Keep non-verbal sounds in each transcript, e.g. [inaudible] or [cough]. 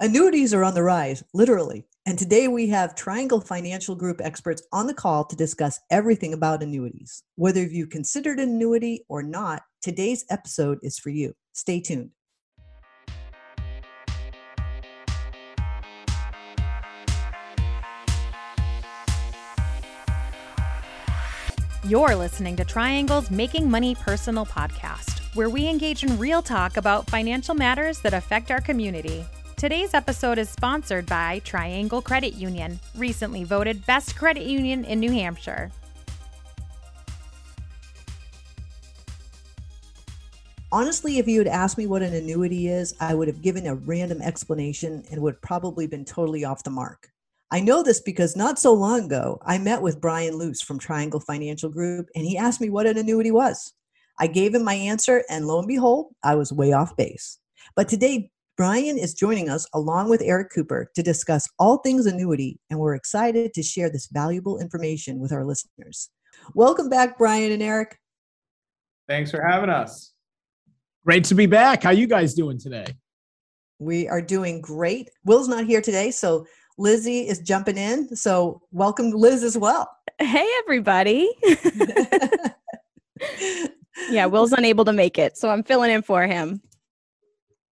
Annuities are on the rise, literally. And today we have Triangle Financial Group experts on the call to discuss everything about annuities. Whether you've considered an annuity or not, today's episode is for you. Stay tuned. You're listening to Triangle's Making Money Personal podcast, where we engage in real talk about financial matters that affect our community. Today's episode is sponsored by Triangle Credit Union, recently voted Best Credit Union in New Hampshire. Honestly, if you had asked me what an annuity is, I would have given a random explanation and would probably been totally off the mark. I know this because not so long ago, I met with Brian Luce from Triangle Financial Group, and he asked me what an annuity was. I gave him my answer, and lo and behold, I was way off base. But today, Brian is joining us along with Eric Cooper to discuss all things annuity, and we're excited to share this valuable information with our listeners. Welcome back, Brian and Eric. Thanks for having us. Great to be back. How you guys doing today? We are doing great. Will's not here today, so Lizzie is jumping in. So welcome Liz as well. Hey everybody. [laughs] [laughs] yeah, Will's unable to make it, so I'm filling in for him.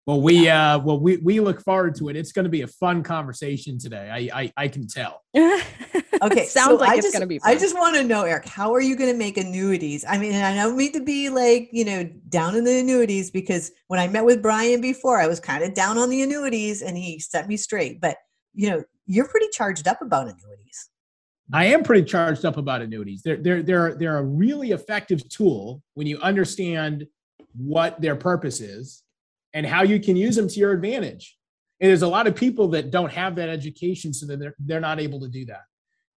Well, we uh well we we look forward to it. It's going to be a fun conversation today. I I, I can tell. [laughs] okay, sounds so like I it's just, going to be. Fun. I just want to know, Eric, how are you going to make annuities? I mean, I don't mean to be like you know down in the annuities because when I met with Brian before, I was kind of down on the annuities, and he set me straight. But you know, you're pretty charged up about annuities. I am pretty charged up about annuities. They're they're they're they're a really effective tool when you understand what their purpose is and how you can use them to your advantage. And there's a lot of people that don't have that education, so that they're they're not able to do that.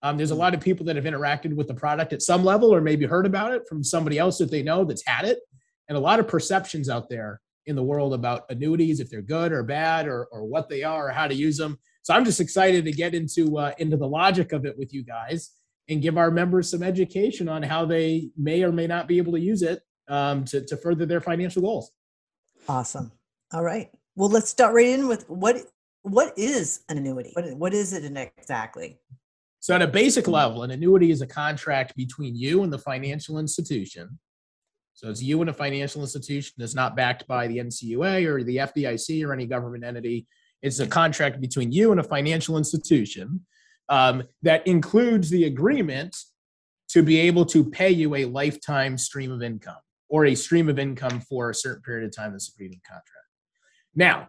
Um, there's a lot of people that have interacted with the product at some level, or maybe heard about it from somebody else that they know that's had it, and a lot of perceptions out there in the world about annuities, if they're good or bad, or or what they are, or how to use them. So I'm just excited to get into uh, into the logic of it with you guys and give our members some education on how they may or may not be able to use it um, to to further their financial goals. Awesome. All right. Well, let's start right in with what what is an annuity? What what is it exactly? So at a basic level, an annuity is a contract between you and the financial institution. So it's you and a financial institution that's not backed by the NCUA or the FDIC or any government entity. It's a contract between you and a financial institution um, that includes the agreement to be able to pay you a lifetime stream of income or a stream of income for a certain period of time that's agreed in the contract. Now,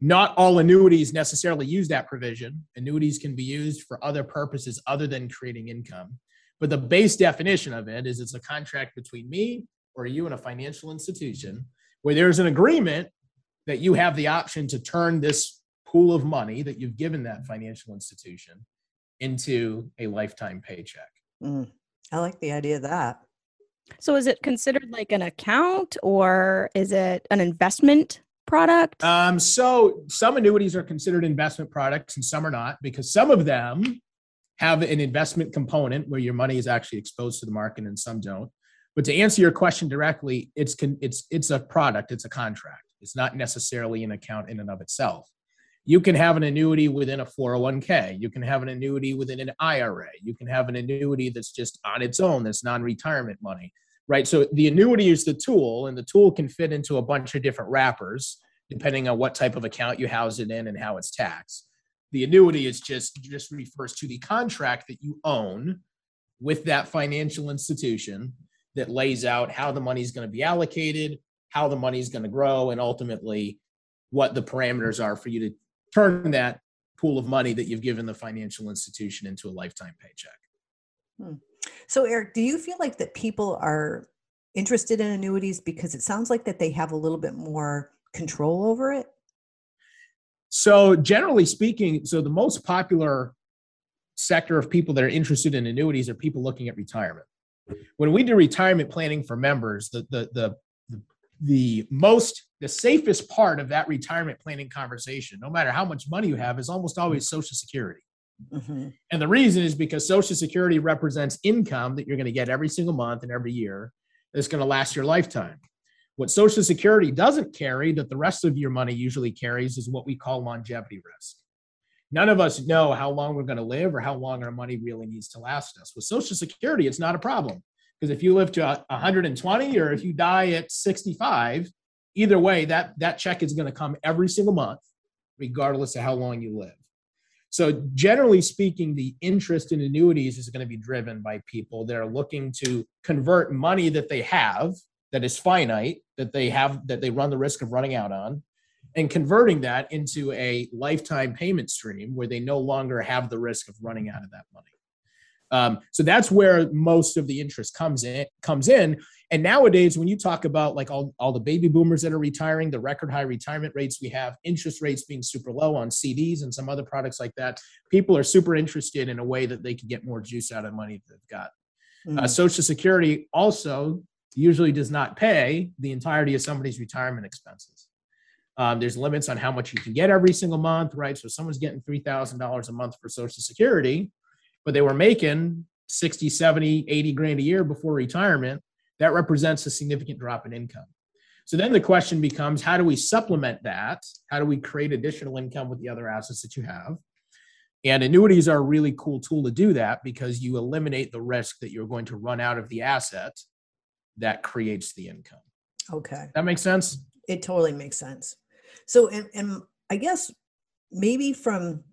not all annuities necessarily use that provision. Annuities can be used for other purposes other than creating income. But the base definition of it is it's a contract between me or you and a financial institution where there's an agreement that you have the option to turn this pool of money that you've given that financial institution into a lifetime paycheck. Mm, I like the idea of that. So is it considered like an account or is it an investment product? Um, so some annuities are considered investment products and some are not because some of them have an investment component where your money is actually exposed to the market and some don't. But to answer your question directly, it's con- it's it's a product, it's a contract. It's not necessarily an account in and of itself. You can have an annuity within a 401k. You can have an annuity within an IRA. You can have an annuity that's just on its own, that's non retirement money, right? So the annuity is the tool, and the tool can fit into a bunch of different wrappers depending on what type of account you house it in and how it's taxed. The annuity is just just refers to the contract that you own with that financial institution that lays out how the money is going to be allocated, how the money is going to grow, and ultimately what the parameters are for you to turn that pool of money that you've given the financial institution into a lifetime paycheck. Hmm. So, Eric, do you feel like that people are interested in annuities because it sounds like that they have a little bit more control over it? So, generally speaking, so the most popular sector of people that are interested in annuities are people looking at retirement. When we do retirement planning for members, the the the the, most the safest part of that retirement planning conversation, no matter how much money you have, is almost always Social Security. Mm-hmm. And the reason is because Social Security represents income that you're going to get every single month and every year that's going to last your lifetime. What Social Security doesn't carry, that the rest of your money usually carries, is what we call longevity risk. None of us know how long we're going to live or how long our money really needs to last us. With Social Security, it's not a problem because if you live to 120 or if you die at 65, either way, that, that check is going to come every single month, regardless of how long you live. So, generally speaking, the interest in annuities is going to be driven by people that are looking to convert money that they have that is finite, that they have, that they run the risk of running out on, and converting that into a lifetime payment stream where they no longer have the risk of running out of that money. Um, so that's where most of the interest comes in. Comes in, and nowadays, when you talk about like all, all the baby boomers that are retiring, the record high retirement rates we have, interest rates being super low on CDs and some other products like that, people are super interested in a way that they can get more juice out of money they've got. Uh, mm. Social Security also usually does not pay the entirety of somebody's retirement expenses. Um, there's limits on how much you can get every single month, right? So someone's getting $3,000 a month for Social Security, but they were making 60, 70, 80 grand a year before retirement, that represents a significant drop in income. So then the question becomes how do we supplement that? How do we create additional income with the other assets that you have? And annuities are a really cool tool to do that because you eliminate the risk that you're going to run out of the asset that creates the income. Okay. That makes sense? It totally makes sense. So, and, and I guess maybe from,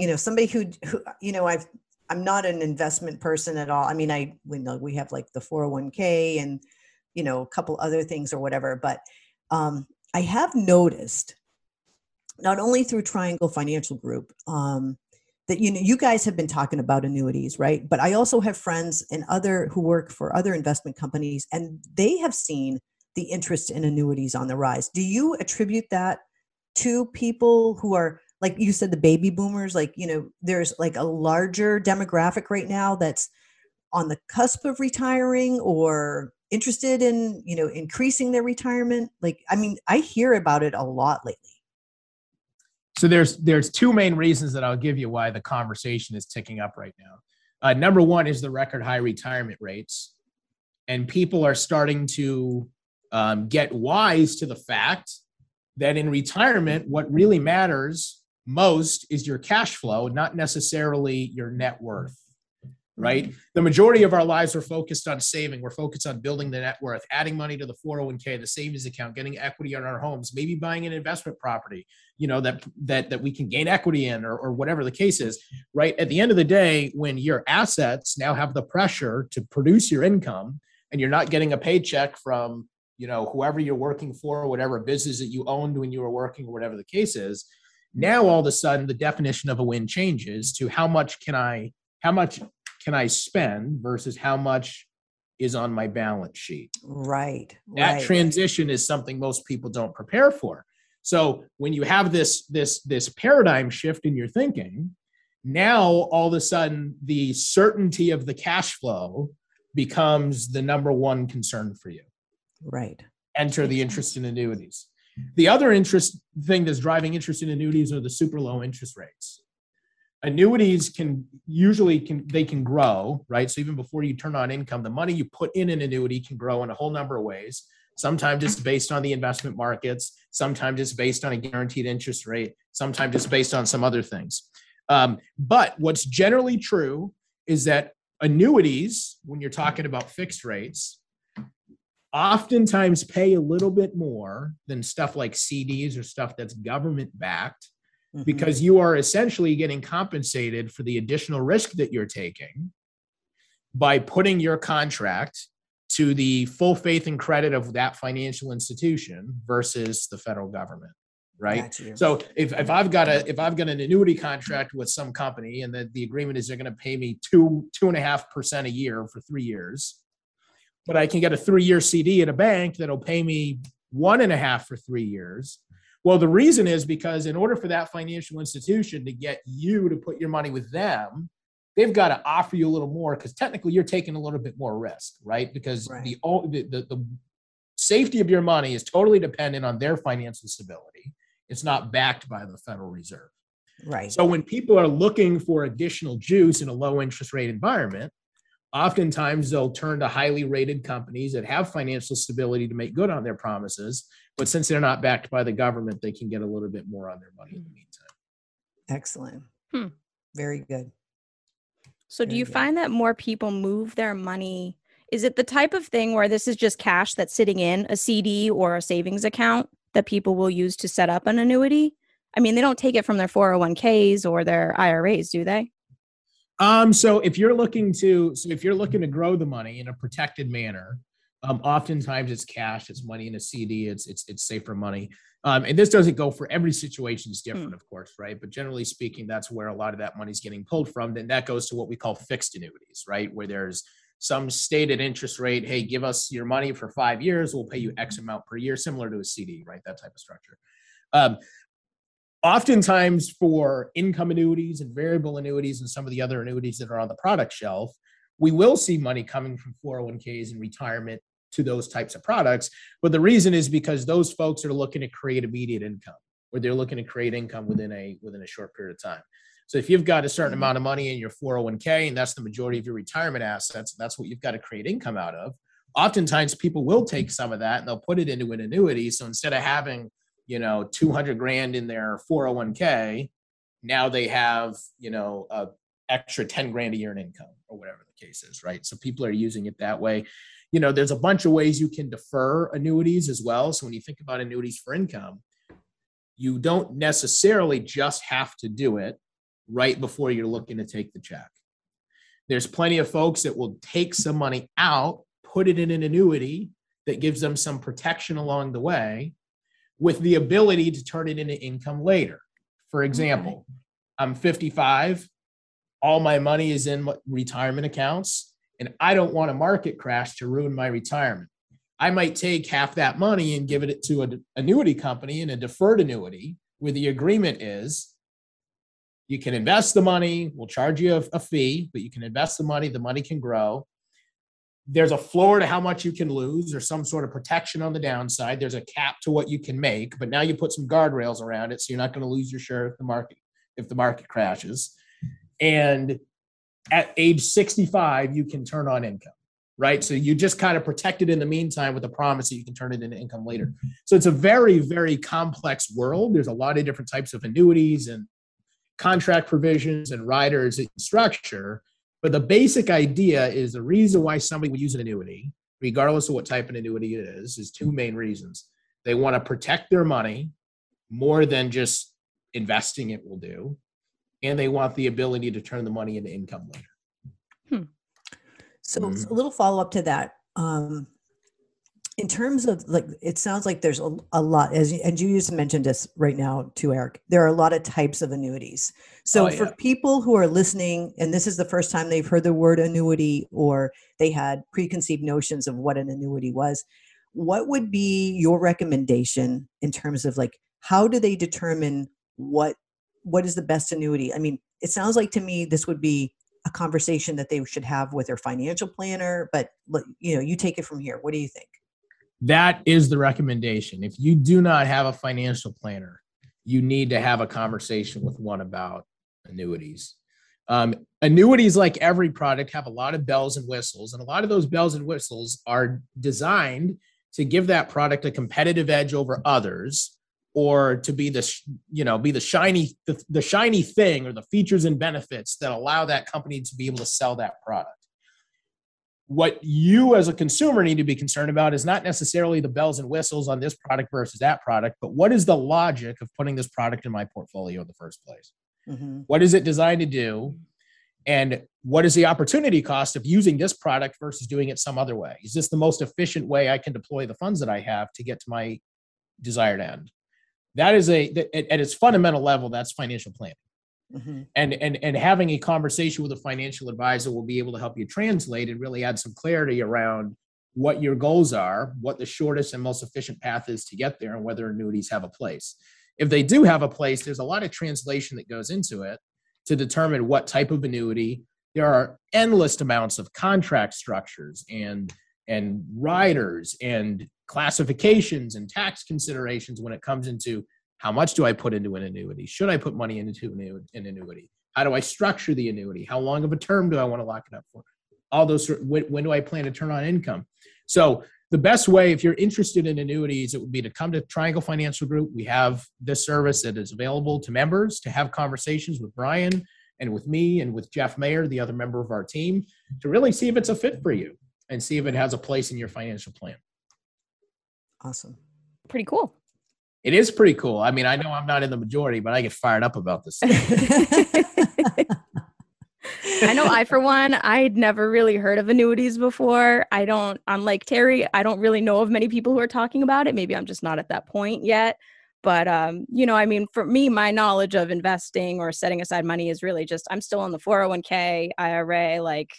you know, somebody who, who you know, I've I'm not an investment person at all. I mean, I we know we have like the 401k and you know a couple other things or whatever, but um, I have noticed not only through Triangle Financial Group um, that you know you guys have been talking about annuities, right? But I also have friends and other who work for other investment companies, and they have seen the interest in annuities on the rise. Do you attribute that to people who are like you said the baby boomers like you know there's like a larger demographic right now that's on the cusp of retiring or interested in you know increasing their retirement. Like i mean i hear about it a lot lately. So there's there's two main reasons that i'll give you why the conversation is ticking up right now. Uh, number one is the record high retirement rates and people are starting to um, get wise to the fact that in retirement what really matters most is your cash flow, not necessarily your net worth. Right. Mm-hmm. The majority of our lives are focused on saving. We're focused on building the net worth, adding money to the 401k, the savings account, getting equity on our homes, maybe buying an investment property, you know, that that that we can gain equity in or, or whatever the case is. Right. At the end of the day, when your assets now have the pressure to produce your income and you're not getting a paycheck from you know whoever you're working for whatever business that you owned when you were working or whatever the case is now all of a sudden the definition of a win changes to how much can I how much can I spend versus how much is on my balance sheet. Right. That right. transition is something most people don't prepare for. So when you have this this this paradigm shift in your thinking, now all of a sudden the certainty of the cash flow becomes the number one concern for you. Right. Enter the interest in annuities. The other interest thing that's driving interest in annuities are the super low interest rates. Annuities can usually can they can grow, right? So even before you turn on income, the money you put in an annuity can grow in a whole number of ways. Sometimes it's based on the investment markets. Sometimes it's based on a guaranteed interest rate. Sometimes it's based on some other things. Um, but what's generally true is that annuities, when you're talking about fixed rates, oftentimes pay a little bit more than stuff like CDs or stuff that's government backed mm-hmm. because you are essentially getting compensated for the additional risk that you're taking by putting your contract to the full faith and credit of that financial institution versus the federal government right so if, if i've got a if i've got an annuity contract with some company and that the agreement is they're going to pay me two two and a half percent a year for three years but I can get a three year CD at a bank that'll pay me one and a half for three years. Well, the reason is because in order for that financial institution to get you to put your money with them, they've got to offer you a little more because technically you're taking a little bit more risk, right? Because right. The, the, the the safety of your money is totally dependent on their financial stability. It's not backed by the Federal Reserve. Right. So when people are looking for additional juice in a low interest rate environment, Oftentimes, they'll turn to highly rated companies that have financial stability to make good on their promises. But since they're not backed by the government, they can get a little bit more on their money in the meantime. Excellent. Hmm. Very good. So do you good. find that more people move their money? Is it the type of thing where this is just cash that's sitting in a CD or a savings account that people will use to set up an annuity? I mean, they don't take it from their 401ks or their IRAs, do they? Um, so if you're looking to, so if you're looking to grow the money in a protected manner, um, oftentimes it's cash, it's money in a CD, it's it's it's safer money. Um, and this doesn't go for every situation; it's different, of course, right? But generally speaking, that's where a lot of that money's getting pulled from. Then that goes to what we call fixed annuities, right? Where there's some stated interest rate. Hey, give us your money for five years, we'll pay you X amount per year, similar to a CD, right? That type of structure. Um, oftentimes for income annuities and variable annuities and some of the other annuities that are on the product shelf, we will see money coming from 401ks and retirement to those types of products. But the reason is because those folks are looking to create immediate income or they're looking to create income within a within a short period of time. So if you've got a certain mm-hmm. amount of money in your 401k and that's the majority of your retirement assets, that's what you've got to create income out of. Oftentimes people will take some of that and they'll put it into an annuity. So instead of having you know 200 grand in their 401k now they have you know a extra 10 grand a year in income or whatever the case is right? So people are using it that way. You know there's a bunch of ways you can defer annuities as well. So when you think about annuities for income you don't necessarily just have to do it right before you're looking to take the check. There's plenty of folks that will take some money out put it in an annuity that gives them some protection along the way with the ability to turn it into income later. For example, I'm 55, all my money is in retirement accounts, and I don't want a market crash to ruin my retirement. I might take half that money and give it to an annuity company in a deferred annuity where the agreement is you can invest the money, we'll charge you a, a fee, but you can invest the money, the money can grow there's a floor to how much you can lose or some sort of protection on the downside. There's a cap to what you can make but now you put some guardrails around it so you're not going to lose your share if the market if the market crashes. And at age 65 you can turn on income right? So you just kind of protect it in the meantime with the promise that you can turn it into income later. So it's a very very complex world. There's a lot of different types of annuities and contract provisions and riders and structure but the basic idea is the reason why somebody would use an annuity, regardless of what type of annuity it is, is two main reasons. They want to protect their money more than just investing it will do, and they want the ability to turn the money into income later. So Mhm. a little follow up to that. Um, in terms of like, it sounds like there's a, a lot, as you, and you just mentioned this right now to Eric. There are a lot of types of annuities. So Oh, for yeah. people who are listening, and this is the first time they've heard the word annuity, or they had preconceived notions of what an annuity was, what would be your recommendation in terms of like how do they determine what what is the best annuity? I mean, it sounds like to me this would be a conversation that they should have with their financial planner but you know you take it from here what do you think That is the recommendation. If you do not have a financial planner, you need to have a conversation with one about annuities. Um, annuities, like every product, have a lot of bells and whistles, and a lot of those bells and whistles are designed to give that product a competitive edge over others, or to be the you know be the shiny the, the shiny thing or the features and benefits that allow that company to be able to sell that product what you as a consumer need to be concerned about is not necessarily the bells and whistles on this product versus that product, but what is the logic of putting this product in my portfolio in the first place? mm-hmm. What is it designed to do? And what is the opportunity cost of using this product versus doing it some other way? Is this the most efficient way I can deploy the funds that I have to get to my desired end? That is a, at its fundamental level, that's financial planning Mm-hmm. and and and having a conversation with a financial advisor will be able to help you translate and really add some clarity around what your goals are what the shortest and most efficient path is to get there and whether annuities have a place if they do have a place there's a lot of translation that goes into it to determine what type of annuity there are endless amounts of contract structures and and riders and classifications and tax considerations when it comes into how much do I put into an annuity? Should I put money into an annuity? How do I structure the annuity? How long of a term do I want to lock it up for? all those when, when do I plan to turn on income? So the best way, if you're interested in annuities, it would be to come to Triangle Financial Group. We have this service that is available to members to have conversations with Brian and with me and with Jeff Mayer, the other member of our team, to really see if it's a fit for you and see if it has a place in your financial plan. Awesome. Pretty cool. It is pretty cool. I mean, I know I'm not in the majority, but I get fired up about this. [laughs] I know I, for one, I'd never really heard of annuities before. I don't, unlike Terry, I don't really know of many people who are talking about it. Maybe I'm just not at that point yet. But, um, you know, I mean, for me, my knowledge of investing or setting aside money is really just, I'm still on the 401k, IRA, like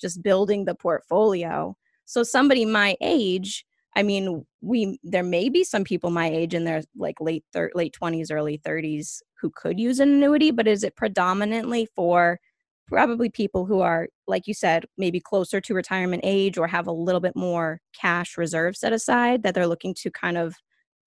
just building the portfolio. So somebody my age, I mean, we there may be some people my age in their like late thir- late 20s, early 30s who could use an annuity, but is it predominantly for probably people who are like you said, maybe closer to retirement age or have a little bit more cash reserve set aside that they're looking to kind of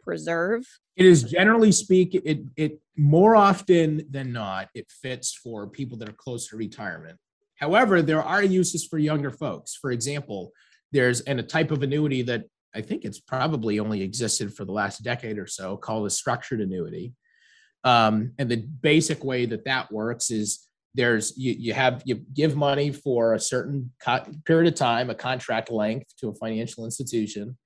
preserve? It is generally speak it it more often than not it fits for people that are close to retirement. However, there are uses for younger folks. For example, there's and a type of annuity that I think it's probably only existed for the last decade or so called a structured annuity. Um, and the basic way that that works is there's you, you have you give money for a certain co- period of time, a contract length to a financial institution.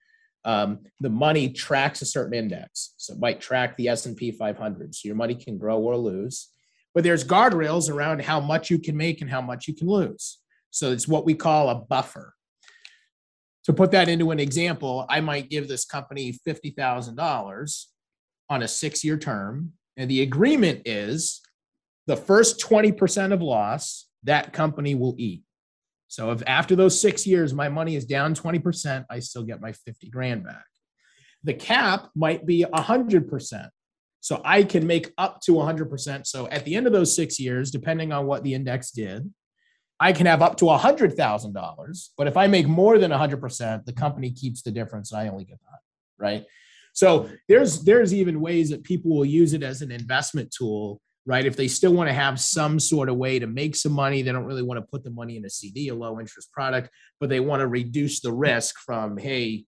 Um, the money tracks a certain index, so it might track the S and P 500. So your money can grow or lose, but there's guardrails around how much you can make and how much you can lose. So it's what we call a buffer to put that into an example, I might give this company $50,000 on a six year term. And the agreement is the first 20% of loss that company will eat. So if after those six years, my money is down 20%, I still get my 50 grand back. The cap might be 100%. So I can make up to 100%. So at the end of those six years, depending on what the index did, I can have up to a hundred thousand dollars, but if I make more than a hundred percent, the company keeps the difference. And I only get that, right? So there's there's even ways that people will use it as an investment tool, right? If they still want to have some sort of way to make some money, they don't really want to put the money in a CD, a low interest product, but they want to reduce the risk from hey,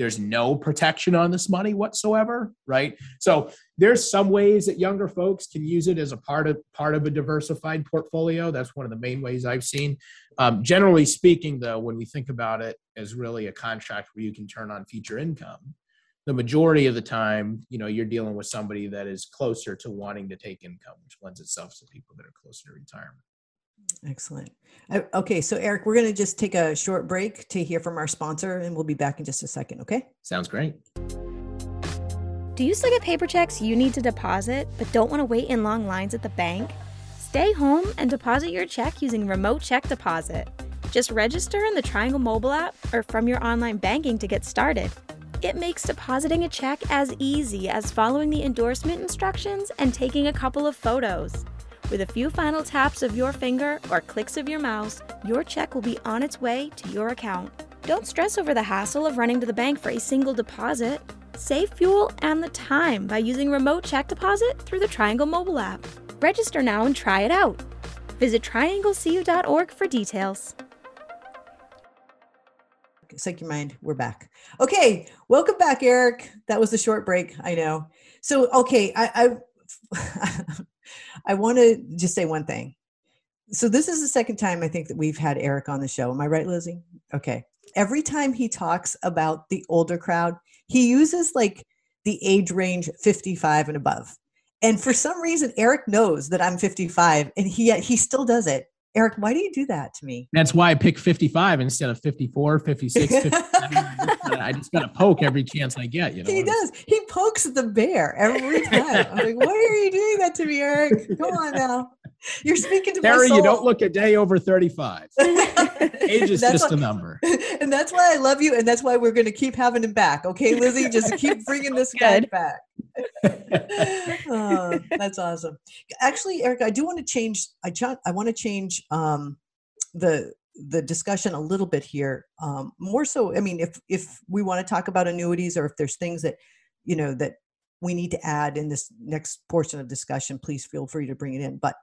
there's no protection on this money whatsoever, right? So there's some ways that younger folks can use it as a part of part of a diversified portfolio. That's one of the main ways I've seen. Um, generally speaking, though, when we think about it as really a contract where you can turn on future income, the majority of the time, you know, you're dealing with somebody that is closer to wanting to take income, which lends itself to people that are closer to retirement. Excellent. Uh, Okay, so Eric, we're going to just take a short break to hear from our sponsor, and we'll be back in just a second. Okay. Sounds great. Do you still get paper checks you need to deposit but don't want to wait in long lines at the bank? Stay home and deposit your check using Remote Check Deposit. Just register in the Triangle mobile app or from your online banking to get started. It makes depositing a check as easy as following the endorsement instructions and taking a couple of photos. With a few final taps of your finger or clicks of your mouse, your check will be on its way to your account. Don't stress over the hassle of running to the bank for a single deposit. Save fuel and the time by using Remote Check Deposit through the Triangle mobile app. Register now and try it out. Visit trianglecu.org for details. Psych your mind. We're back. Okay, welcome back, Eric. That was a short break. I know. So, okay, I I, [laughs] I want to just say one thing. So this is the second time I think that we've had Eric on the show. Am I right, Lizzie? Okay. Every time he talks about the older crowd, he uses like the age range 55 and above. And for some reason, Eric knows that I'm 55, and he he still does it. Eric, why do you do that to me? That's why I pick 55 instead of 54, 56, [laughs] 57. I just got to poke every chance I get. You know, He does. He pokes the bear every [laughs] time. I'm like, why are you doing that to me, Eric? Come on now. You're speaking to my Terry, soul. you don't look a day over 35. [laughs] Age is That's just why- a number. and that's why I love you, and that's why we're going to keep having him back. Okay, Lizzie, just keep bringing this guy back. [laughs] Oh, that's awesome. Actually, Eric, I do want to change. I ch- I want to change um, the the discussion a little bit here. Um, more so, I mean, if if we want to talk about annuities, or if there's things that you know that we need to add in this next portion of discussion, please feel free to bring it in. But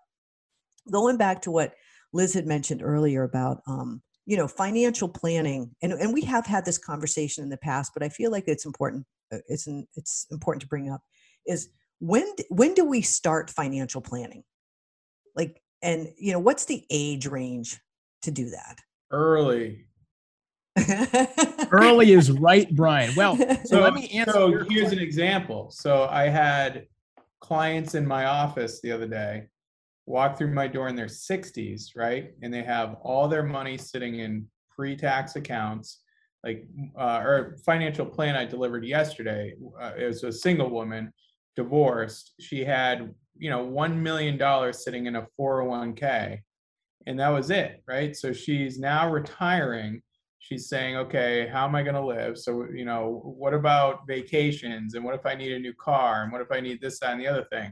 going back to what Liz had mentioned earlier about um, you know, financial planning, and, and we have had this conversation in the past, but I feel like it's important. Uh, It's an, it's important to bring up is when when do we start financial planning? Like, and you know, what's the age range to do that? Early [laughs] Early is right, Brian. Well, so So, let me answer. so your here's an example. So I had clients in my office the other day walk through my door in their 60s, right? And they have all their money sitting in pre-tax accounts, like uh, or financial plan I delivered yesterday. Uh, it was a single woman, divorced. She had you know one million dollars sitting in a 401k, and that was it, right? So she's now retiring she's saying, okay, how am I going to live? So, you know, what about vacations? And what if I need a new car? And what if I need this, that, and the other thing?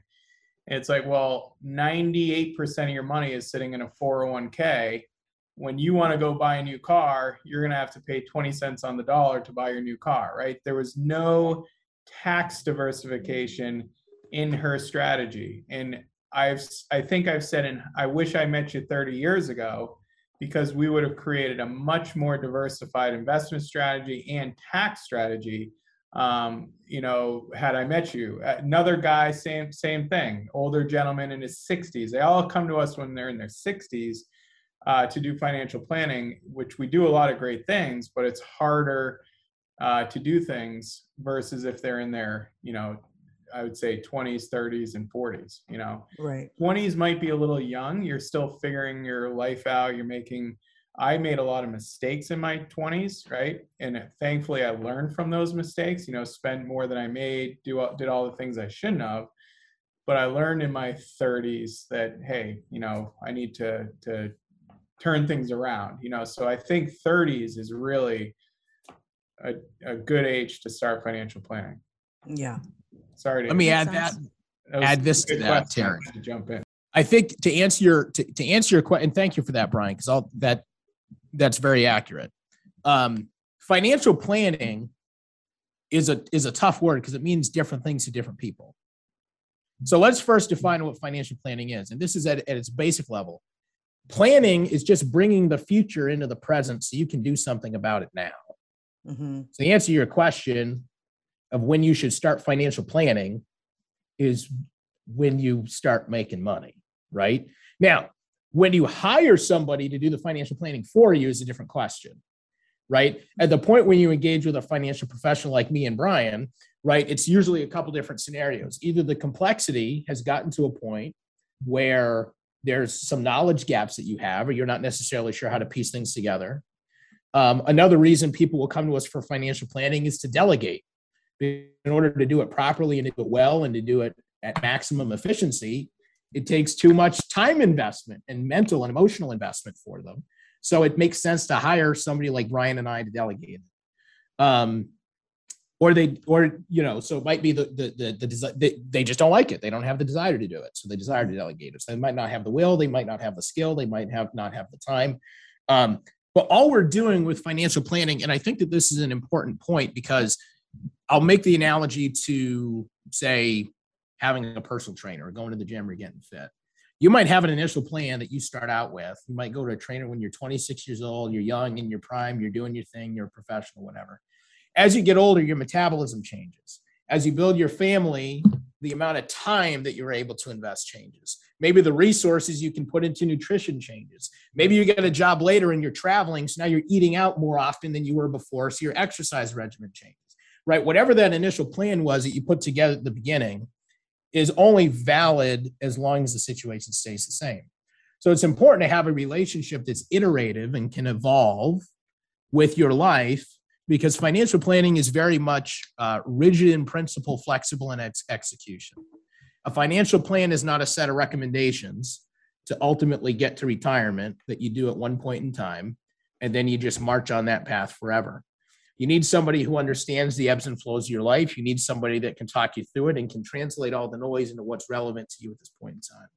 And it's like, well, 98% of your money is sitting in a 401k. When you want to go buy a new car, you're going to have to pay 20 cents on the dollar to buy your new car, right? There was no tax diversification in her strategy. And I've, I think I've said, and I wish I met you 30 years ago because we would have created a much more diversified investment strategy and tax strategy um, you know had i met you another guy same same thing older gentleman in his 60s they all come to us when they're in their 60s uh, to do financial planning which we do a lot of great things but it's harder uh, to do things versus if they're in their you know i would say 20s 30s and 40s you know right. 20s might be a little young. You're still figuring your life out. You're making, I made a lot of mistakes in my 20s, right? And thankfully, I learned from those mistakes, you know, spend more than I made, do all, did all the things I shouldn't have. But I learned in my 30s that, hey, you know, I need to, to turn things around, you know? So I think 30s is really a, a good age to start financial planning. Yeah. Sorry to. Let me add that. sense. that was add this to that, question. I Terry. To jump in. I think to answer your to, to answer your question, and thank you for that, Brian, because all that that's very accurate. Um, financial planning is a is a tough word because it means different things to different people. So let's first define what financial planning is, and this is at, at its basic level. Planning is just bringing the future into the present so you can do something about it now. hmm So the answer to your question of when you should start financial planning is when you start making money, right? Now, when you hire somebody to do the financial planning for you is a different question, right? At the point when you engage with a financial professional like me and Brian, right, it's usually a couple different scenarios. Either the complexity has gotten to a point where there's some knowledge gaps that you have, or you're not necessarily sure how to piece things together. Um, another reason people will come to us for financial planning is to delegate. In order to do it properly and do it well and to do it at maximum efficiency, it takes too much time investment and mental and emotional investment for them. So it makes sense to hire somebody like Brian and I to delegate. Um, or they, or you know, so it might be the the the, the they, they just don't like it. They don't have the desire to do it, so they desire to delegate it. So they might not have the will, they might not have the skill, they might have not have the time. Um, but all we're doing with financial planning, and I think that this is an important point because I'll make the analogy to say having a personal trainer or going to the gym or getting fit. You might have an initial plan that you start out with. You might go to a trainer when you're 26 years old, you're young in your prime, you're doing your thing, you're a professional, whatever. As you get older, your metabolism changes. As you build your family, the amount of time that you're able to invest changes. Maybe the resources you can put into nutrition changes. Maybe you get a job later and you're traveling, so now you're eating out more often than you were before, so your exercise regimen changes. Right? Whatever that initial plan was that you put together at the beginning is only valid as long as the situation stays the same. So it's important to have a relationship that's iterative and can evolve with your life because financial planning is very much uh, rigid in principle, flexible in its execution. A financial plan is not a set of recommendations to ultimately get to retirement that you do at one point in time, and then you just march on that path forever. You need somebody who understands the ebbs and flows of your life. You need somebody that can talk you through it and can translate all the noise into what's relevant to you at this point in time.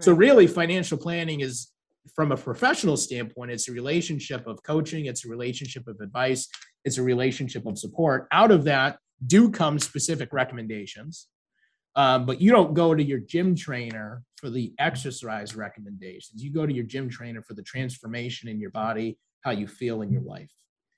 So, really, financial planning is from a professional standpoint, it's a relationship of coaching, it's a relationship of advice, it's a relationship of support. Out of that do come specific recommendations. Um, but you don't go to your gym trainer for the exercise recommendations. You go to your gym trainer for the transformation in your body how you feel in your life.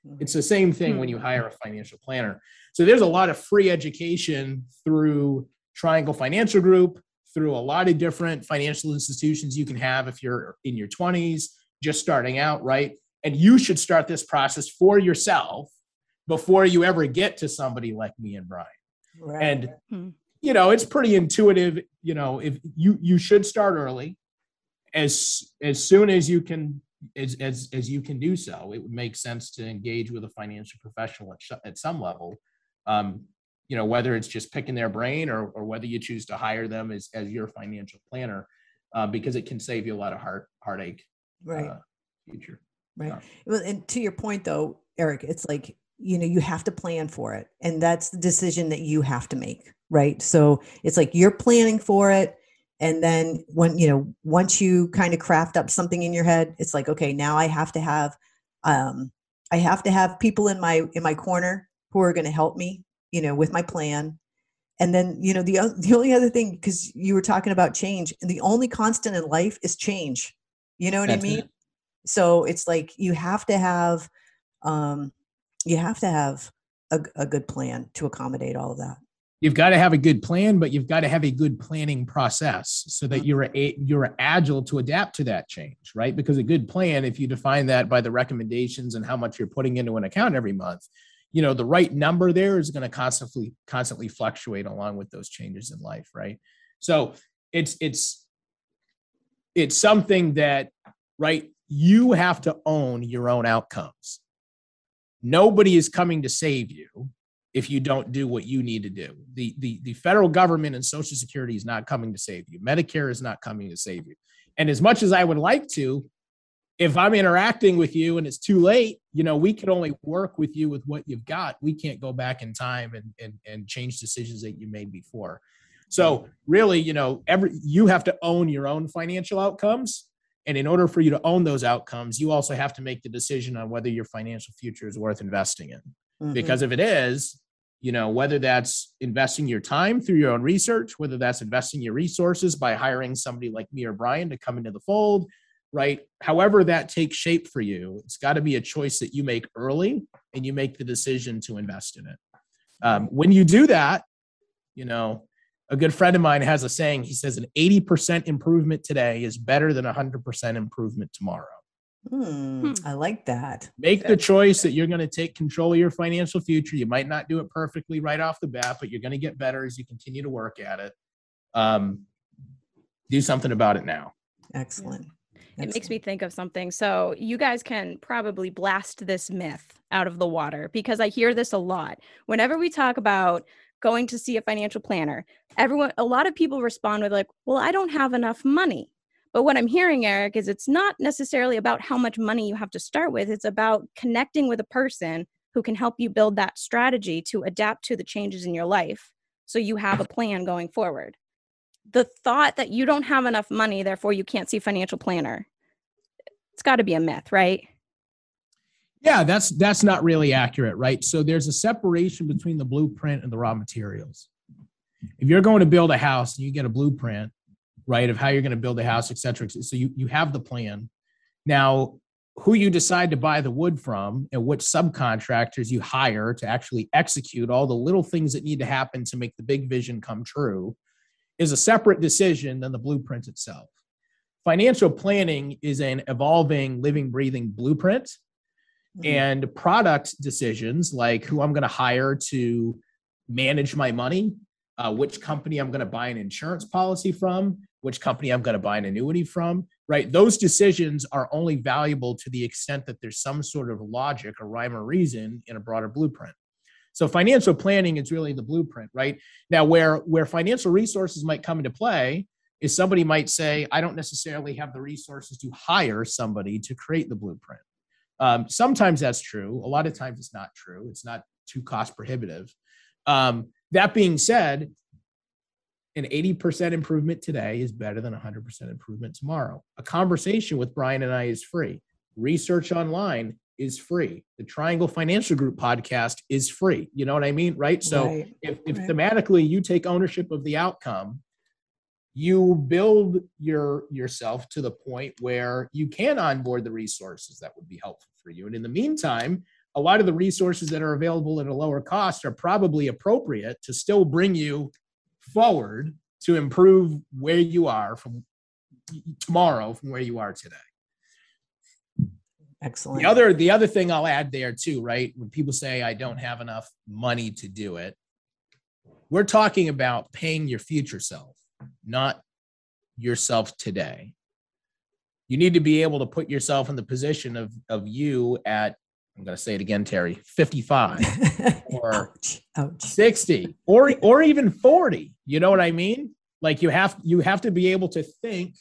Mhm. It's the same thing when you hire a financial planner. So there's a lot of free education through Triangle Financial Group, through a lot of different financial institutions you can have if you're in your 20s, just starting out, right? And you should start this process for yourself before you ever get to somebody like me and Brian. Right. And Hmm. you know, it's pretty intuitive, you know, if you you should start early as as soon as you can as as as you can do so. It would make sense to engage with a financial professional at, sh- at some level. Um, you know, whether it's just picking their brain or or whether you choose to hire them as as your financial planner, uh, because it can save you a lot of heart heartache right. uh, future. Right. Yeah. Well, and to your point though, Eric, it's like, you know, you have to plan for it. And that's the decision that you have to make. Right. So it's like you're planning for it. And then when, you know, once you kind of craft up something in your head, it's like, okay, now I have to have um I have to have people in my in my corner who are going to help me, you know, with my plan. And then, you know, the the only other thing, because you were talking about change, and the only constant in life is change. You know what That's I it. mean? so it's like you have to have um you have to have a, a good plan to accommodate all of that you've got to have a good plan, but you've got to have a good planning process so that you're a, you're agile to adapt to that change, right? Because a good plan, if you define that by the recommendations and how much you're putting into an account every month, you know the right number there is going to constantly constantly fluctuate along with those changes in life, right? So it's it's it's something that right you have to own your own outcomes. Nobody is coming to save you if you don't do what you need to do. The, the, the federal government and Social Security is not coming to save you. Medicare is not coming to save you. And as much as I would like to, if I'm interacting with you and it's too late, you know, we can only work with you with what you've got. We can't go back in time and and, and change decisions that you made before. So really, you know, every you have to own your own financial outcomes. And in order for you to own those outcomes, you also have to make the decision on whether your financial future is worth investing in Mhm. because if it is you know whether that's investing your time through your own research whether that's investing your resources by hiring somebody like me or brian to come into the fold right? However that takes shape for you it's got to be a choice that you make early and you make the decision to invest in it. Um, when you do that you know a good friend of mine has a saying he says an 80% improvement today is better than 100% improvement tomorrow. Hmm, i like that. Make the choice that you're going to take control of your financial future. You might not do it perfectly right off the bat, but you're going to get better as you continue to work at it. Um, do something about it now. excellent It makes me think of something. So, you guys can probably blast this myth out of the water because I hear this a lot. Whenever we talk about going to see a financial planner, everyone, a lot of people respond with, like, well, I don't have enough money. But what I'm hearing, Eric, is it's not necessarily about how much money you have to start with, it's about connecting with a person who can help you build that strategy to adapt to the changes in your life so you have a [laughs] plan going forward the thought that you don't have enough money, therefore you can't see financial planner. It's got to be a myth, right? Yeah, that's that's not really accurate, right? So there's a separation between the blueprint and the raw materials. If you're going to build a house and you get a blueprint, right, of how you're going to build a house, et cetera, et cetera, so you you have the plan. Now, who you decide to buy the wood from and which subcontractors you hire to actually execute all the little things that need to happen to make the big vision come true is a separate decision than the blueprint itself. Financial planning is an evolving, living, breathing blueprint Mhm. and product decisions like who I'm going to hire to manage my money, uh, which company I'm going to buy an insurance policy from, which company I'm going to buy an annuity from, right? Those decisions are only valuable to the extent that there's some sort of logic or rhyme or reason in a broader blueprint. So financial planning is really the blueprint, right? Now, where where financial resources might come into play is somebody might say, I don't necessarily have the resources to hire somebody to create the blueprint. Um, sometimes that's true. A lot of times it's not true. It's not too cost prohibitive. Um, that being said, an 80% improvement today is better than 100% improvement tomorrow. A conversation with Brian and I is free. Research online is free. The Triangle Financial Group podcast is free. You know what I mean? Right. So Right, if, if right. thematically you take ownership of the outcome, you build your yourself to the point where you can onboard the resources that would be helpful for you. And in the meantime, a lot of the resources that are available at a lower cost are probably appropriate to still bring you forward to improve where you are from tomorrow from where you are today. Excellent. The other the other thing I'll add there too, right? When people say I don't have enough money to do it, we're talking about paying your future self, not yourself today. You need to be able to put yourself in the position of of you at I'm going to say it again, Terry, 55 [laughs] or ouch, ouch. 60 or or even 40. You know what I mean? Like you have you have to be able to think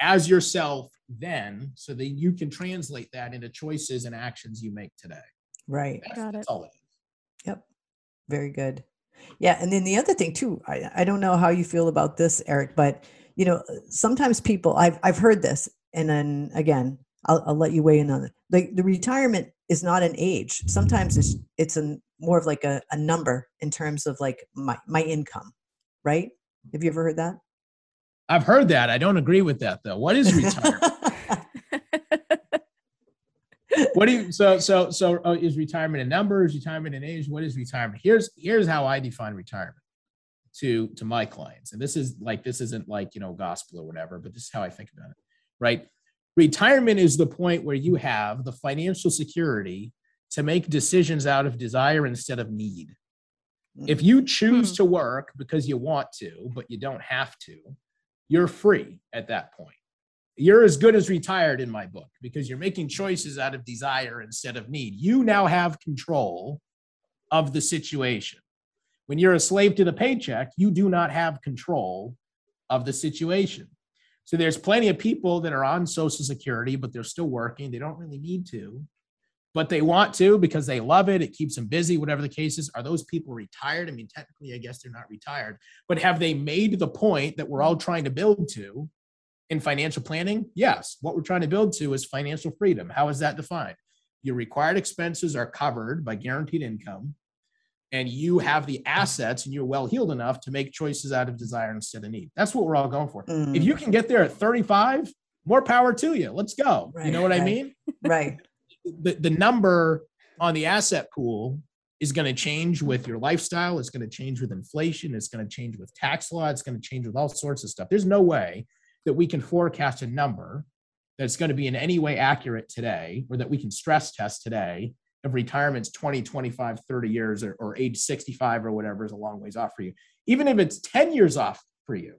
as yourself then so that you can translate that into choices and actions you make today. Right. That's, Got that's it. all it is. Yep. Very good. Yeah. And then the other thing too, I, I don't know how you feel about this, Eric, but you know, sometimes people I've I've heard this, and then again, I'll, I'll let you weigh in on it. The the retirement is not an age. Sometimes it's it's a more of like a, a number in terms of like my my income, right? Have you ever heard that? I've heard that. I don't agree with that though. What is retirement? [laughs] what do you so so so uh, is retirement a number? Is retirement an age? What is retirement? Here's here's how I define retirement to to my clients. And this is like this isn't like, you know, gospel or whatever, but this is how I think about it. Right? Retirement is the point where you have the financial security to make decisions out of desire instead of need. If you choose Hmm. to work because you want to, but you don't have to, you're free at that point. You're as good as retired in my book because you're making choices out of desire instead of need. You now have control of the situation. When you're a slave to the paycheck, you do not have control of the situation. So there's plenty of people that are on Social Security, but they're still working. They don't really need to, but they want to because they love it. It keeps them busy, whatever the case is. Are those people retired? I mean, technically, I guess they're not retired, but have they made the point that we're all trying to build to in financial planning? Yes. What we're trying to build to is financial freedom. How is that defined? Your required expenses are covered by guaranteed income, and you have the assets and you're well heeled enough to make choices out of desire instead of need. That's what we're all going for. If Mm, you can get there at 35, more power to you. Let's go. you know what I mean? right. The, the number on the asset pool is going to change with your lifestyle. It's going to change with inflation. It's going to change with tax law. It's going to change with all sorts of stuff. There's no way that we can forecast a number that's going to be in any way accurate today or that we can stress test today if retirement's 20, 25, 30 years or, or age 65 or whatever is a long ways off for you. Even if it's 10 years off for you,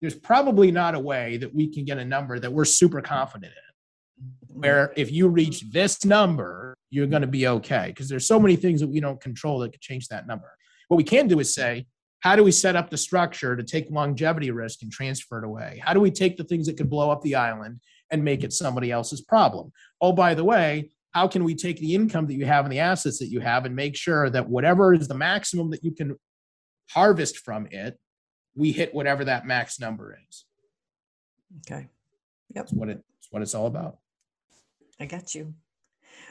there's probably not a way that we can get a number that we're super confident in where if you reach this number, you're going to be okay. Because there's so many things that we don't control that could change that number. What we can do is say, how do we set up the structure to take longevity risk and transfer it away? How do we take the things that could blow up the island and make it somebody else's problem? Oh, by the way, how can we take the income that you have and the assets that you have and make sure that whatever is the maximum that you can harvest from it, we hit whatever that max number is. Okay. That's what it, it's what it's all about. I got you.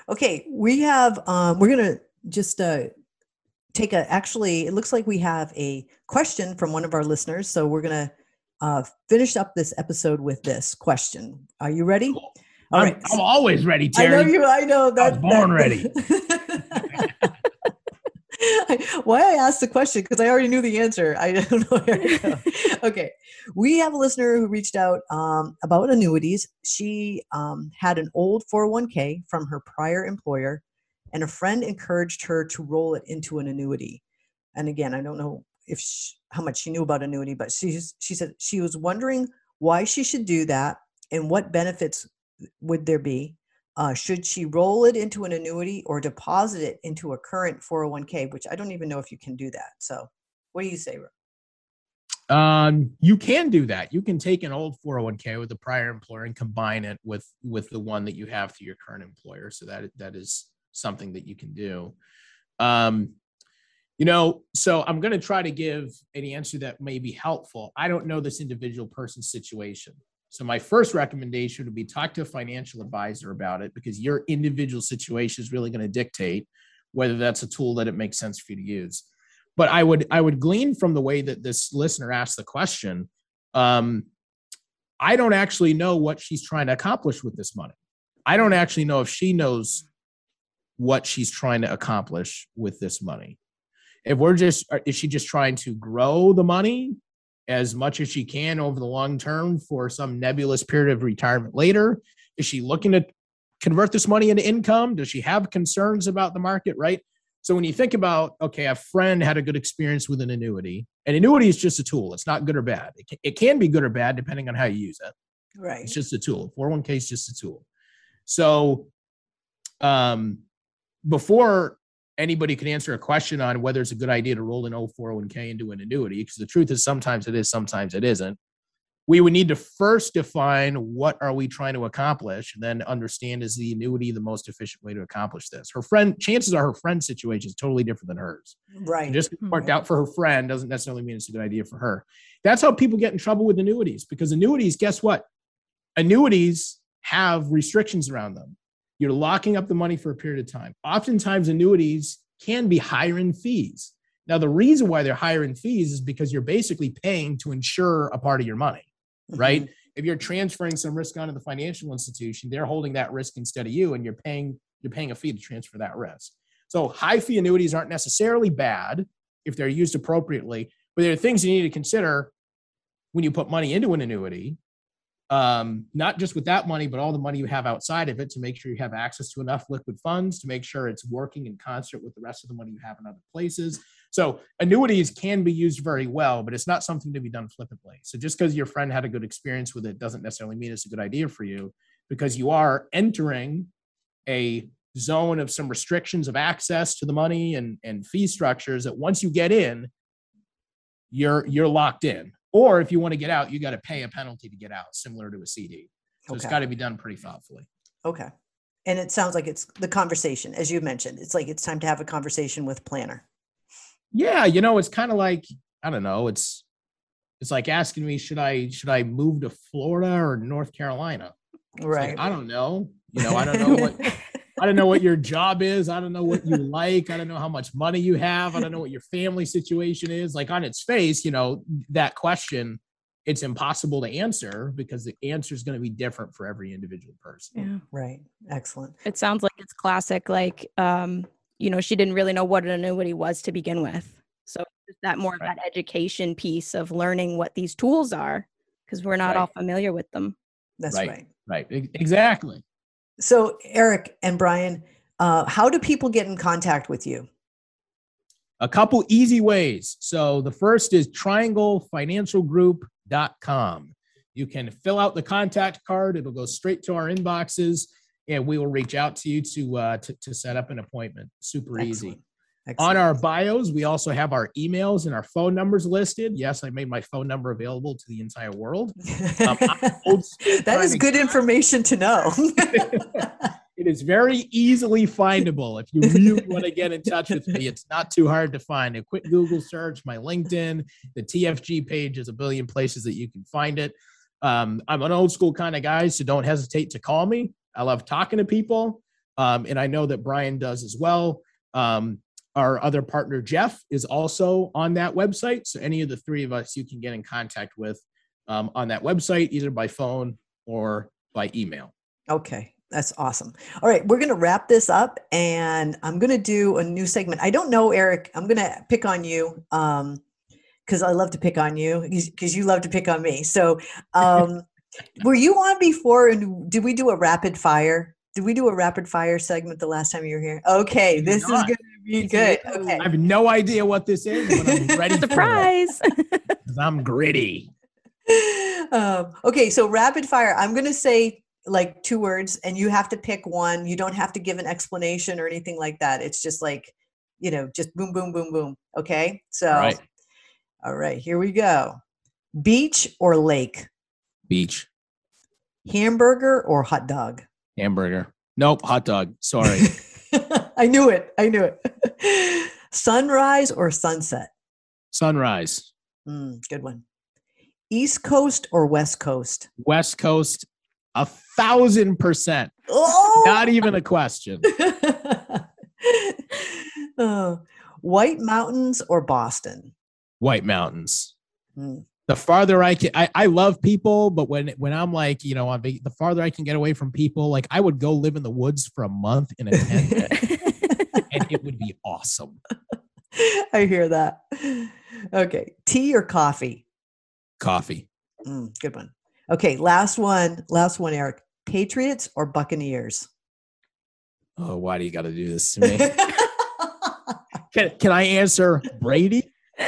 Okay, we have um we're going to just uh take a actually it looks like we have a question from one of our listeners, so we're going to uh finish up this episode with this question. Are you ready? Cool. All I'm, right. I'm always ready, Terry. I know you I know that I was born that- ready. [laughs] [laughs] [laughs] Why I asked the question because I already knew the answer. I [laughs] don't know [laughs] okay. We have a listener who reached out um, about annuities. She um, had an old 401k from her prior employer, and a friend encouraged her to roll it into an annuity. And again, I don't know if sh how much she knew about annuity, but she's she said she was wondering why she should do that and what benefits would there be. Uh, should she roll it into an annuity or deposit it into a current 401k, which I don't even know if you can do that. So, what do you say? Ro- Um, you can do that. You can take an old 401k with a prior employer and combine it with with the one that you have through your current employer. So that that is something that you can do. Um, you know, so I'm going to try to give an answer that may be helpful. I don't know this individual person's situation. So my first recommendation would be talk to a financial advisor about it because your individual situation is really going to dictate whether that's a tool that it makes sense for you to use but I would I would glean from the way that this listener asked the question. Um, I don't actually know what she's trying to accomplish with this money. I don't actually know if she knows what she's trying to accomplish with this money. If we're just, is she just trying to grow the money as much as she can over the long term for some nebulous period of retirement later? Is she looking to convert this money into income? Does she have concerns about the market, right? So when you think about, okay, a friend had a good experience with an annuity, an annuity is just a tool. It's not good or bad. It can, it can be good or bad depending on how you use it. Right. It's just a tool. 401k is just a tool. So um, before anybody can answer a question on whether it's a good idea to roll an old 401k into an annuity, because the truth is sometimes it is, sometimes it isn't. We would need to first define what are we trying to accomplish, and then understand is the annuity the most efficient way to accomplish this. Her friend, chances are her friend's situation is totally different than hers. Right. And just worked hmm. out for her friend doesn't necessarily mean it's a good idea for her. That's how people get in trouble with annuities because annuities, guess what? Annuities have restrictions around them. You're locking up the money for a period of time. Oftentimes, annuities can be higher in fees. Now, the reason why they're higher in fees is because you're basically paying to insure a part of your money, right? Mhm. If you're transferring some risk onto the financial institution, they're holding that risk instead of you, and you're paying you're paying a fee to transfer that risk. So high fee annuities aren't necessarily bad if they're used appropriately, but there are things you need to consider when you put money into an annuity um, not just with that money, but all the money you have outside of it to make sure you have access to enough liquid funds to make sure it's working in concert with the rest of the money you have in other places. So annuities can be used very well, but it's not something to be done flippantly. So just because your friend had a good experience with it doesn't necessarily mean it's a good idea for you because you are entering a zone of some restrictions of access to the money and, and fee structures that once you get in, you're you're locked in. Or if you want to get out, you got to pay a penalty to get out, similar to a CD. So it's got to be done pretty thoughtfully. Okay. And it sounds like it's the conversation, as you mentioned. It's like it's time to have a conversation with planner. Yeah, you know, it's kind of like I don't know. It's it's like asking me should I should I move to Florida or North Carolina? It's like, Right. I don't know. You know, I don't [laughs] know what I don't know what your job is. I don't know what you like. I don't know how much money you have. I don't know what your family situation is. Like on its face, you know, that question, it's impossible to answer because the answer is going to be different for every individual person. Yeah. right. Excellent. It sounds like it's classic, like, um, you know, she didn't really know what an annuity was to begin with. So that more of Right. that education piece of learning what these tools are, because we're not all familiar with them. That's Right. right. Right. Exactly. So, Eric and Brian, uh, how do people get in contact with you? A couple easy ways. So the first is trianglefinancialgroup.com. You can fill out the contact card. It'll go straight to our inboxes and we will reach out to you to uh, to, to set up an appointment. Super easy. Excellent. On our bios, we also have our emails and our phone numbers listed. Yes, I made my phone number available to the entire world. [laughs] Um, I'm old school that is to- good information to know. [laughs] [laughs] It is very easily findable. If you really want to get in touch with me, it's not too hard to find. A quick Google search, my LinkedIn, the TFG page is a billion places that you can find it. Um, I'm an old school kind of guy, so don't hesitate to call me. I love talking to people, um, and I know that Brian does as well. Um, our other partner, Jeff, is also on that website. So any of the three of us you can get in contact with um, on that website, either by phone or by email. Okay, that's awesome. All right, we're going to wrap this up and I'm going to do a new segment. I don't know, Eric, I'm going to pick on you um, because I love to pick on you because you love to pick on me. So, um, [laughs] were you on before and did we do a rapid fire? Did we do a rapid fire segment the last time you were here? Okay, this is going to be good. Okay. I have no idea what this is, but I'm [laughs] ready Surprise! [laughs] I'm gritty. um, okay, so rapid fire. I'm going to say like two words, and you have to pick one. You don't have to give an explanation or anything like that. It's just like, you know, just boom, boom, boom, boom. Okay, so All right. all right, here we go. Beach or lake? Beach, Hamburger or hot dog? hamburger. Nope, hot dog. Sorry. [laughs] I knew it. I knew it. [laughs] Sunrise or sunset? Sunrise. Mm, good one. East Coast or West Coast? West Coast, a thousand percent. Oh, Not even a question. Oh, [laughs] White Mountains or Boston? White Mountains. Hmm, the farther I can, I, I love people, but when when I'm like, you know, on the farther I can get away from people, like I would go live in the woods for a month in a tent, [laughs] and it would be awesome. [laughs] I hear that. Okay, tea or coffee? Coffee. Mm, good one. Okay, last one. Last one, Eric. Patriots or Buccaneers? Oh, why do you got to do this to me? [laughs] can, can I answer Brady? [laughs] I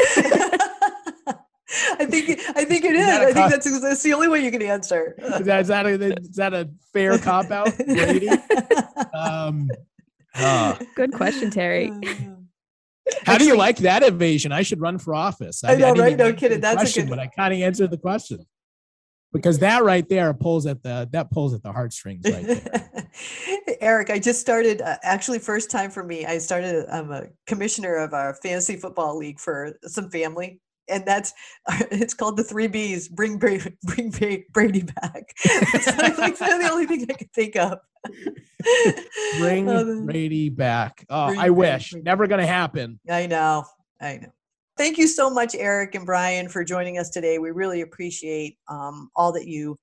think it- I think it Is is. I think that's that's the only way you can answer. Is that, is that a is that a fair cop out, Brady? Um, uh, [laughs] Good question, Terry. how do you like that evasion? I should run for office. I know, didn't right? even No answer kidding. the That's a question, good- but I kind of answered the question because that right there pulls at the that pulls at the heartstrings right there. [laughs] Eric, I just started. Uh, actually, first time for me. I started. I'm a commissioner of our fantasy football league for some family, and that's [laughs] it's called the Three Bs. Bring Brady, [laughs] bring Brady back. [laughs] It's like, the only thing I could think of. Bring the- Brady back. Oh, Bring I wish. back. Never gonna happen. I know. I know. Thank you so much, Eric and Brian, for joining us today. We really appreciate um, all that you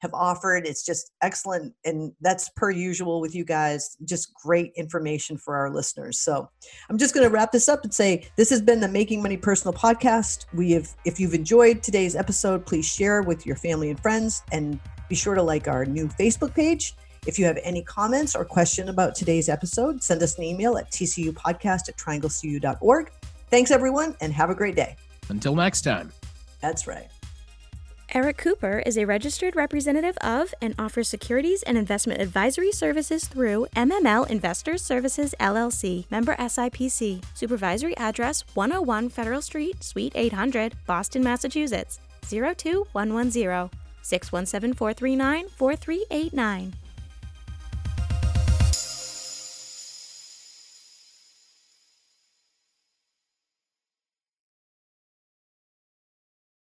have offered. It's just excellent. And that's per usual with you guys, just great information for our listeners. So I'm just going to wrap this up and say this has been the Making Money Personal podcast. We have, if you've enjoyed today's episode, please share with your family and friends and be sure to like our new Facebook page. If you have any comments or question about today's episode, send us an email at tcupodcast at trianglecu.org. Thanks, everyone, and have a great day. Until next time. That's right. Eric Cooper is a registered representative of and offers securities and investment advisory services through MML Investors Services LLC, member SIPC. Supervisory address 101 Federal Street, Suite 800, Boston, Massachusetts 02110 617 439 4389.